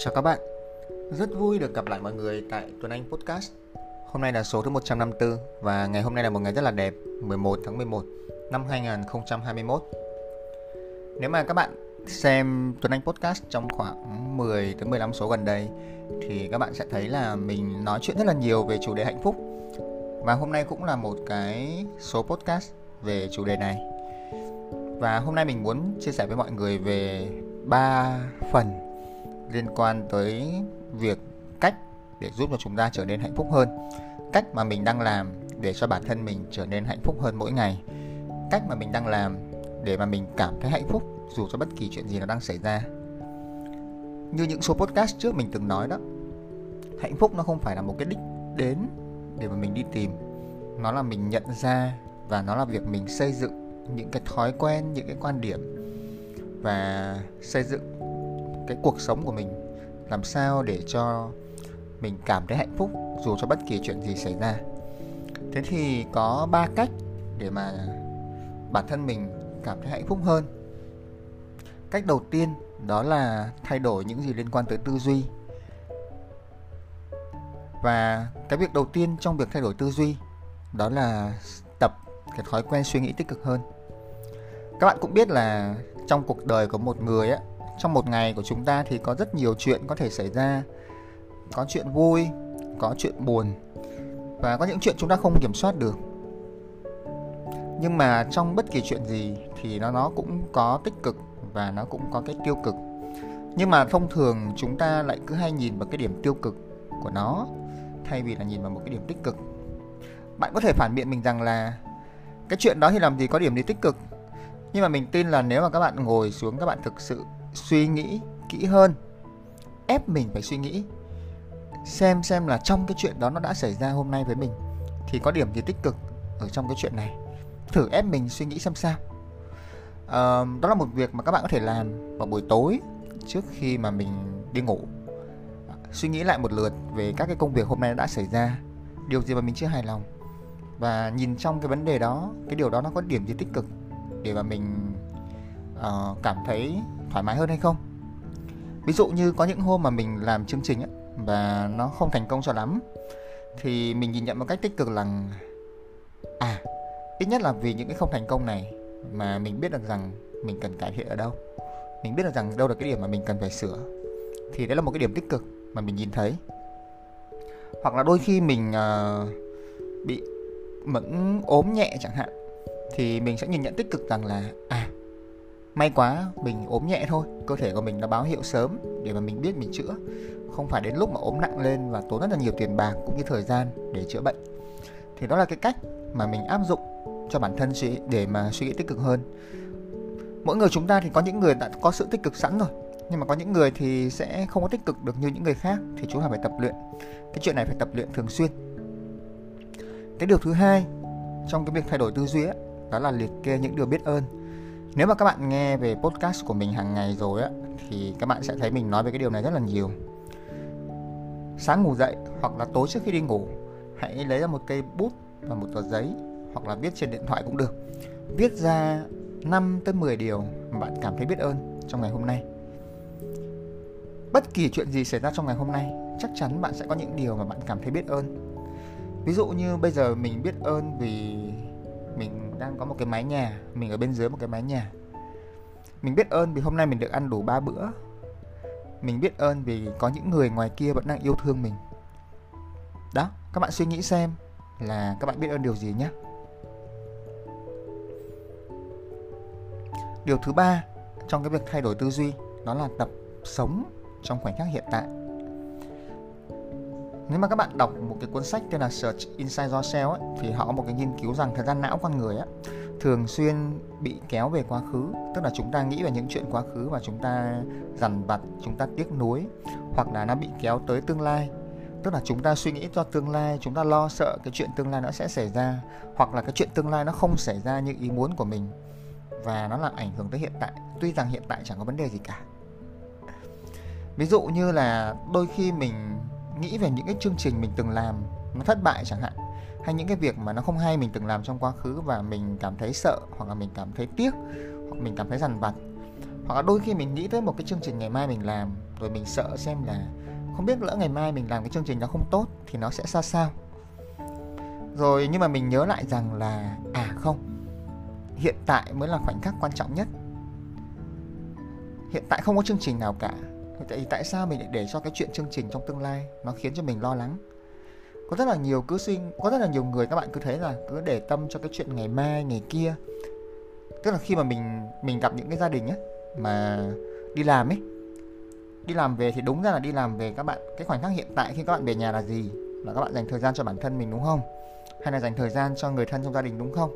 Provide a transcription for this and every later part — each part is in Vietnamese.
Chào các bạn, rất vui được gặp lại mọi người tại Tuấn Anh Podcast. Hôm nay là số thứ 154 và ngày hôm nay là một ngày rất là đẹp 11 tháng 11 năm 2021 Nếu mà các bạn xem Tuấn Anh Podcast trong khoảng 10 tới 15 số gần đây thì các bạn sẽ thấy là mình nói chuyện rất là nhiều về chủ đề hạnh phúc. Và hôm nay cũng là một cái số podcast về chủ đề này. Và hôm nay mình muốn chia sẻ với mọi người về ba phần liên quan tới việc cách để giúp cho chúng ta trở nên hạnh phúc hơn. Cách mà mình đang làm để cho bản thân mình trở nên hạnh phúc hơn mỗi ngày. Cách mà mình đang làm để mà mình cảm thấy hạnh phúc dù cho bất kỳ chuyện gì nó đang xảy ra. Như những số podcast trước mình từng nói đó, hạnh phúc nó không phải là một cái đích đến để mà mình đi tìm. Nó là mình nhận ra và nó là việc mình xây dựng những cái thói quen, những cái quan điểm và xây dựng cái cuộc sống của mình, làm sao để cho mình cảm thấy hạnh phúc dù cho bất kỳ chuyện gì xảy ra. Thế thì có ba cách để mà bản thân mình cảm thấy hạnh phúc hơn. Cách đầu tiên đó là thay đổi những gì liên quan tới tư duy. Và cái việc đầu tiên trong việc thay đổi tư duy đó là tập cái thói quen suy nghĩ tích cực hơn. Các bạn cũng biết là trong cuộc đời của một người á trong một ngày của chúng ta thì có rất nhiều chuyện có thể xảy ra. Có chuyện vui, có chuyện buồn và có những chuyện chúng ta không kiểm soát được. Nhưng mà trong bất kỳ chuyện gì thì nó nó cũng có tích cực và nó cũng có cái tiêu cực. Nhưng mà thông thường chúng ta lại cứ hay nhìn vào cái điểm tiêu cực của nó, thay vì là nhìn vào một cái điểm tích cực. Bạn có thể phản biện mình rằng là cái chuyện đó thì làm gì có điểm gì tích cực. Nhưng mà mình tin là nếu mà các bạn ngồi xuống, các bạn thực sự suy nghĩ kỹ hơn ép mình phải suy nghĩ xem xem là trong cái chuyện đó nó đã xảy ra hôm nay với mình thì có điểm gì tích cực ở trong cái chuyện này. Thử ép mình suy nghĩ xem sao. À, đó là một việc mà các bạn có thể làm vào buổi tối trước khi mà mình đi ngủ. Suy nghĩ lại một lượt về các cái công việc hôm nay đã xảy ra điều gì mà mình chưa hài lòng. Và nhìn trong cái vấn đề đó cái điều đó nó có điểm gì tích cực để mà mình uh, cảm thấy thoải mái hơn hay không? Ví dụ như có những hôm mà mình làm chương trình ấy, và nó không thành công cho lắm thì mình nhìn nhận một cách tích cực là à ít nhất là vì những cái không thành công này mà mình biết được rằng mình cần cải thiện ở đâu. Mình biết được rằng đâu là cái điểm mà mình cần phải sửa. Thì đấy là một cái điểm tích cực mà mình nhìn thấy. Hoặc là đôi khi mình uh, bị mẫn ốm nhẹ chẳng hạn thì mình sẽ nhìn nhận tích cực rằng là à may quá mình ốm nhẹ thôi. Cơ thể của mình nó báo hiệu sớm để mà mình biết mình chữa. Không phải đến lúc mà ốm nặng lên và tốn rất là nhiều tiền bạc cũng như thời gian để chữa bệnh. Thì đó là cái cách mà mình áp dụng cho bản thân suy để mà suy nghĩ tích cực hơn. Mỗi người chúng ta thì có những người đã có sự tích cực sẵn rồi nhưng mà có những người thì sẽ không có tích cực được như những người khác thì chúng ta phải tập luyện. Cái chuyện này phải tập luyện thường xuyên. Cái điều thứ hai trong cái việc thay đổi tư duy ấy, đó là liệt kê những điều biết ơn nếu mà các bạn nghe về podcast của mình hàng ngày rồi á, thì các bạn sẽ thấy mình nói về cái điều này rất là nhiều. Sáng ngủ dậy hoặc là tối trước khi đi ngủ, hãy lấy ra một cây bút và một tờ giấy hoặc là viết trên điện thoại cũng được. Viết ra 5 tới 10 điều mà bạn cảm thấy biết ơn trong ngày hôm nay. Bất kỳ chuyện gì xảy ra trong ngày hôm nay, chắc chắn bạn sẽ có những điều mà bạn cảm thấy biết ơn. Ví dụ như bây giờ mình biết ơn vì mình đang có một cái mái nhà, mình ở bên dưới một cái mái nhà. Mình biết ơn vì hôm nay mình được ăn đủ ba bữa. Mình biết ơn vì có những người ngoài kia vẫn đang yêu thương mình. Đó, các bạn suy nghĩ xem là các bạn biết ơn điều gì nhé điều thứ ba trong cái việc thay đổi tư duy đó là tập sống trong khoảnh khắc hiện tại nếu mà các bạn đọc một cái cuốn sách tên là Search Inside Yourself ấy, thì họ có một cái nghiên cứu rằng thời gian não con người ấy, thường xuyên bị kéo về quá khứ. Tức là chúng ta nghĩ về những chuyện quá khứ và chúng ta dằn vặt chúng ta tiếc nuối hoặc là nó bị kéo tới tương lai. Tức là chúng ta suy nghĩ cho tương lai chúng ta lo sợ cái chuyện tương lai nó sẽ xảy ra hoặc là cái chuyện tương lai nó không xảy ra như ý muốn của mình và nó làm ảnh hưởng tới hiện tại. Tuy rằng hiện tại chẳng có vấn đề gì cả. Ví dụ như là đôi khi mình nghĩ về những cái chương trình mình từng làm nó thất bại chẳng hạn, hay những cái việc mà nó không hay mình từng làm trong quá khứ và mình cảm thấy sợ, hoặc là mình cảm thấy tiếc, hoặc mình cảm thấy dằn vặt. Hoặc là đôi khi mình nghĩ tới một cái chương trình ngày mai mình làm, rồi mình sợ xem là không biết lỡ ngày mai mình làm cái chương trình nó không tốt thì nó sẽ ra sao. Rồi nhưng mà mình nhớ lại rằng là à không, hiện tại mới là khoảnh khắc quan trọng nhất. Hiện tại không có chương trình nào cả tại tại sao mình lại để cho cái chuyện chương trình trong tương lai nó khiến cho mình lo lắng? Có rất là nhiều cứ suy, có rất là nhiều người các bạn cứ thấy là cứ để tâm cho cái chuyện ngày mai, ngày kia. Tức là khi mà mình mình gặp những cái gia đình ấy mà đi làm ấy, đi làm về thì đúng ra là đi làm về các bạn, cái khoảnh khắc hiện tại khi các bạn về nhà là gì? Là các bạn dành thời gian cho bản thân mình đúng không? Hay là dành thời gian cho người thân trong gia đình đúng không?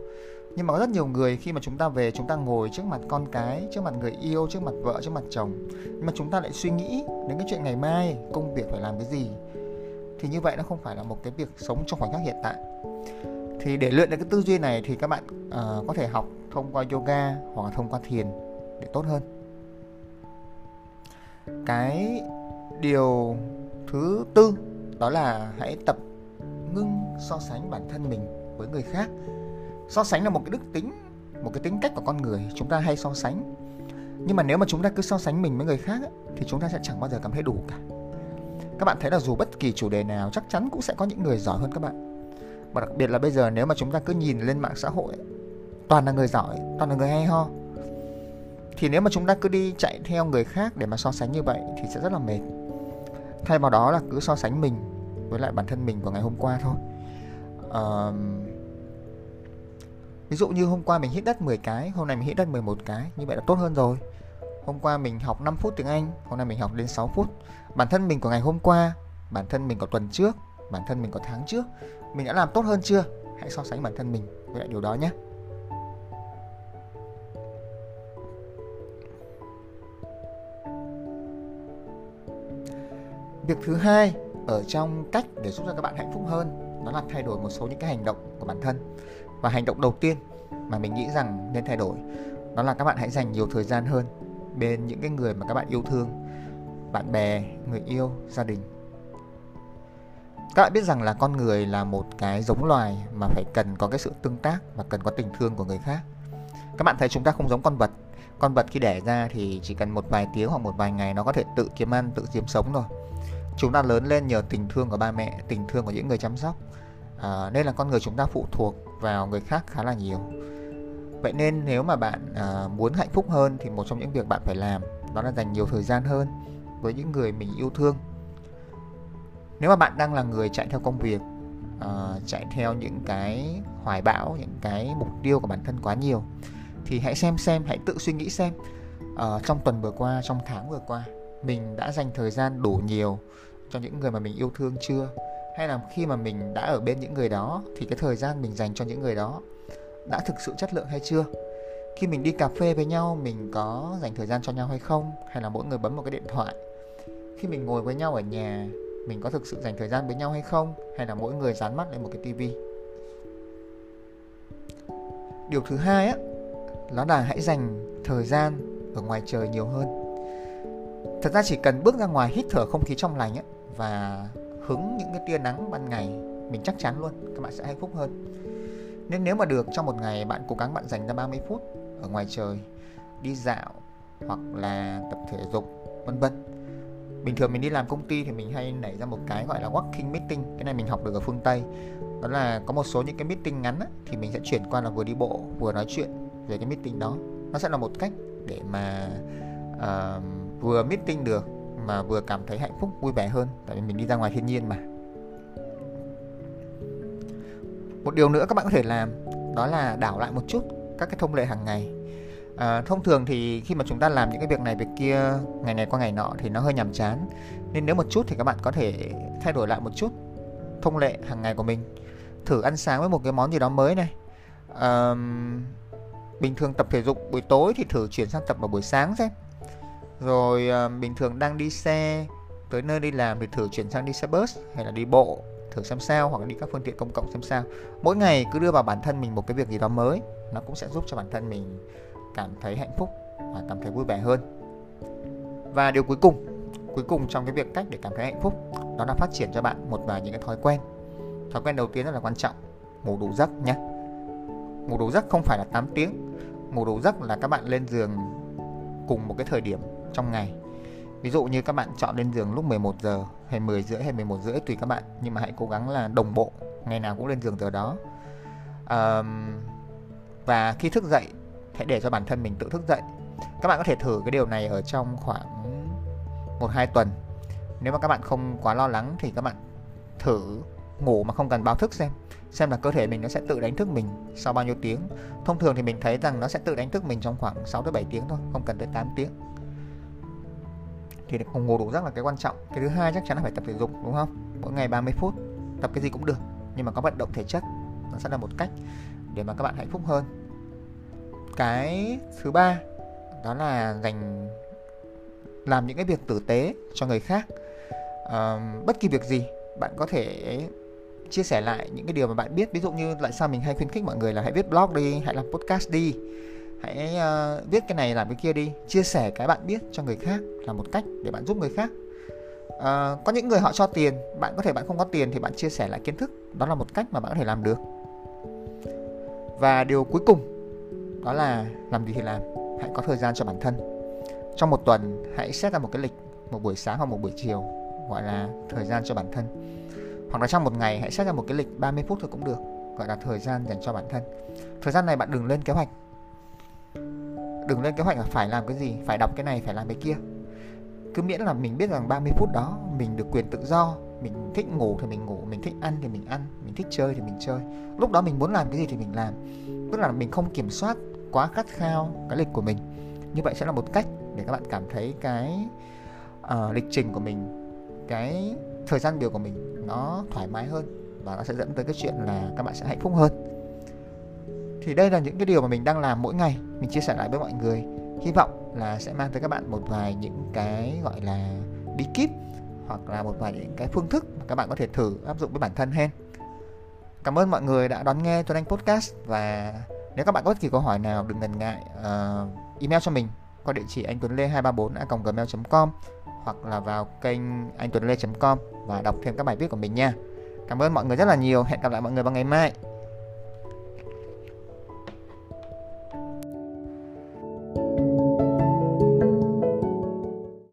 Nhưng mà có rất nhiều người khi mà chúng ta về chúng ta ngồi trước mặt con cái trước mặt người yêu trước mặt vợ trước mặt chồng nhưng mà chúng ta lại suy nghĩ đến cái chuyện ngày mai công việc phải làm cái gì. Thì như vậy nó không phải là một cái việc sống trong khoảnh khắc hiện tại. Thì để luyện được cái tư duy này thì các bạn uh, có thể học thông qua yoga hoặc là thông qua thiền để tốt hơn. Cái điều thứ tư đó là hãy tập ngưng so sánh bản thân mình với người khác so sánh là một cái đức tính một cái tính cách của con người chúng ta hay so sánh. Nhưng mà nếu mà chúng ta cứ so sánh mình với người khác thì chúng ta sẽ chẳng bao giờ cảm thấy đủ cả. Các bạn thấy là dù bất kỳ chủ đề nào chắc chắn cũng sẽ có những người giỏi hơn các bạn. Và đặc biệt là bây giờ nếu mà chúng ta cứ nhìn lên mạng xã hội toàn là người giỏi toàn là người hay ho thì nếu mà chúng ta cứ đi chạy theo người khác để mà so sánh như vậy thì sẽ rất là mệt. Thay vào đó là cứ so sánh mình với lại bản thân mình của ngày hôm qua thôi. Uh, ví dụ như hôm qua mình hit đất 10 cái, hôm nay mình hit đất 11 cái, như vậy là tốt hơn rồi. Hôm qua mình học 5 phút tiếng Anh, hôm nay mình học đến 6 phút. Bản thân mình của ngày hôm qua, bản thân mình của tuần trước, bản thân mình của tháng trước, mình đã làm tốt hơn chưa? Hãy so sánh bản thân mình với lại điều đó nhé. Việc thứ hai ở trong cách để giúp cho các bạn hạnh phúc hơn, đó là thay đổi một số những cái hành động của bản thân và hành động đầu tiên mà mình nghĩ rằng nên thay đổi, đó là các bạn hãy dành nhiều thời gian hơn bên những cái người mà các bạn yêu thương, bạn bè, người yêu, gia đình. Các bạn biết rằng là con người là một cái giống loài mà phải cần có cái sự tương tác và cần có tình thương của người khác. Các bạn thấy chúng ta không giống con vật. Con vật khi đẻ ra thì chỉ cần một vài tiếng hoặc một vài ngày nó có thể tự kiếm ăn, tự kiếm sống rồi chúng ta lớn lên nhờ tình thương của ba mẹ, tình thương của những người chăm sóc à, nên là con người chúng ta phụ thuộc vào người khác khá là nhiều. Vậy nên nếu mà bạn à, muốn hạnh phúc hơn thì một trong những việc bạn phải làm đó là dành nhiều thời gian hơn với những người mình yêu thương. Nếu mà bạn đang là người chạy theo công việc à, chạy theo những cái hoài bão những cái mục tiêu của bản thân quá nhiều thì hãy xem xem hãy tự suy nghĩ xem à, trong tuần vừa qua trong tháng vừa qua mình đã dành thời gian đủ nhiều cho những người mà mình yêu thương chưa? Hay là khi mà mình đã ở bên những người đó thì cái thời gian mình dành cho những người đó đã thực sự chất lượng hay chưa? Khi mình đi cà phê với nhau, mình có dành thời gian cho nhau hay không? Hay là mỗi người bấm một cái điện thoại? Khi mình ngồi với nhau ở nhà, mình có thực sự dành thời gian với nhau hay không? Hay là mỗi người dán mắt lên một cái tivi điều thứ hai á, đó là hãy dành thời gian ở ngoài trời nhiều hơn. Thật ra chỉ cần bước ra ngoài, hít thở không khí trong lành á, và hứng những cái tia nắng ban ngày mình chắc chắn luôn các bạn sẽ hạnh phúc hơn. Nên nếu mà được trong một ngày bạn cố gắng bạn dành ra 30 phút ở ngoài trời đi dạo hoặc là tập thể dục vân vân. Bình thường mình đi làm công ty thì mình hay nảy ra một cái gọi là walking meeting cái này mình học được ở phương tây. Đó là có một số những cái meeting ngắn á, thì mình sẽ chuyển qua là vừa đi bộ vừa nói chuyện về cái meeting đó. Nó sẽ là một cách để mà uh, vừa meeting được mà vừa cảm thấy hạnh phúc vui vẻ hơn. Tại vì mình đi ra ngoài thiên nhiên mà. Một điều nữa các bạn có thể làm đó là đảo lại một chút các cái thông lệ hàng ngày. À, thông thường thì khi mà chúng ta làm những cái việc này việc kia ngày này qua ngày nọ thì nó hơi nhàm chán. Nên nếu một chút thì các bạn có thể thay đổi lại một chút thông lệ hàng ngày của mình. Thử ăn sáng với một cái món gì đó mới này. À, bình thường tập thể dục buổi tối thì thử chuyển sang tập vào buổi sáng xem rồi à, bình thường đang đi xe tới nơi đi làm thì thử chuyển sang đi xe bus hay là đi bộ thử xem sao hoặc là đi các phương tiện công cộng xem sao. Mỗi ngày cứ đưa vào bản thân mình một cái việc gì đó mới nó cũng sẽ giúp cho bản thân mình cảm thấy hạnh phúc và cảm thấy vui vẻ hơn. Và điều cuối cùng cuối cùng trong cái việc cách để cảm thấy hạnh phúc đó là phát triển cho bạn một vài những cái thói quen. Thói quen đầu tiên rất là quan trọng ngủ đủ giấc nhé ngủ đủ giấc không phải là 8 tiếng ngủ đủ giấc là các bạn lên giường cùng một cái thời điểm trong ngày. Ví dụ như các bạn chọn lên giường lúc 11 giờ hay 10 rưỡi hay 11 rưỡi tùy các bạn nhưng mà hãy cố gắng là đồng bộ ngày nào cũng lên giường giờ đó. Um, và khi thức dậy hãy để cho bản thân mình tự thức dậy. Các bạn có thể thử cái điều này ở trong khoảng một hai tuần. Nếu mà các bạn không quá lo lắng thì các bạn thử ngủ mà không cần báo thức xem xem là cơ thể mình nó sẽ tự đánh thức mình sau bao nhiêu tiếng. Thông thường thì mình thấy rằng nó sẽ tự đánh thức mình trong khoảng 6 tới 7 tiếng thôi không cần tới 8 tiếng thì phòng ngủ đủ giấc là cái quan trọng. Cái thứ hai chắc chắn là phải tập thể dục đúng không? Mỗi ngày 30 phút tập cái gì cũng được. Nhưng mà có vận động thể chất nó sẽ là một cách để mà các bạn hạnh phúc hơn. Cái thứ ba đó là dành làm những cái việc tử tế cho người khác. À, bất kỳ việc gì bạn có thể chia sẻ lại những cái điều mà bạn biết. Ví dụ như tại sao mình hay khuyến khích mọi người là hãy viết blog đi hãy làm podcast đi hãy uh, viết cái này làm cái kia đi. Chia sẻ cái bạn biết cho người khác là một cách để bạn giúp người khác. Uh, có những người họ cho tiền bạn có thể bạn không có tiền thì bạn chia sẻ lại kiến thức. Đó là một cách mà bạn có thể làm được. Và điều cuối cùng đó là làm gì thì làm. Hãy có thời gian cho bản thân. Trong một tuần hãy xét ra một cái lịch một buổi sáng hoặc một buổi chiều gọi là thời gian cho bản thân. Hoặc là trong một ngày hãy xét ra một cái lịch 30 phút thôi cũng được gọi là thời gian dành cho bản thân. Thời gian này bạn đừng lên kế hoạch đừng lên kế hoạch là phải làm cái gì phải đọc cái này phải làm cái kia. Cứ miễn là mình biết rằng 30 phút đó mình được quyền tự do mình thích ngủ thì mình ngủ mình thích ăn thì mình ăn mình thích chơi thì mình chơi. Lúc đó mình muốn làm cái gì thì mình làm. Tức là mình không kiểm soát quá khát khao cái lịch của mình. Như vậy sẽ là một cách để các bạn cảm thấy cái uh, lịch trình của mình cái thời gian biểu của mình nó thoải mái hơn và nó sẽ dẫn tới cái chuyện là các bạn sẽ hạnh phúc hơn thì đây là những cái điều mà mình đang làm mỗi ngày mình chia sẻ lại với mọi người hy vọng là sẽ mang tới các bạn một vài những cái gọi là bí kíp hoặc là một vài những cái phương thức mà các bạn có thể thử áp dụng với bản thân hen cảm ơn mọi người đã đón nghe Tuấn Anh Podcast và nếu các bạn có bất kỳ câu hỏi nào đừng ngần ngại uh, email cho mình qua địa chỉ anh tuấn lê 234 gmail.com hoặc là vào kênh anh tuấn lê.com và đọc thêm các bài viết của mình nha. Cảm ơn mọi người rất là nhiều. Hẹn gặp lại mọi người vào ngày mai.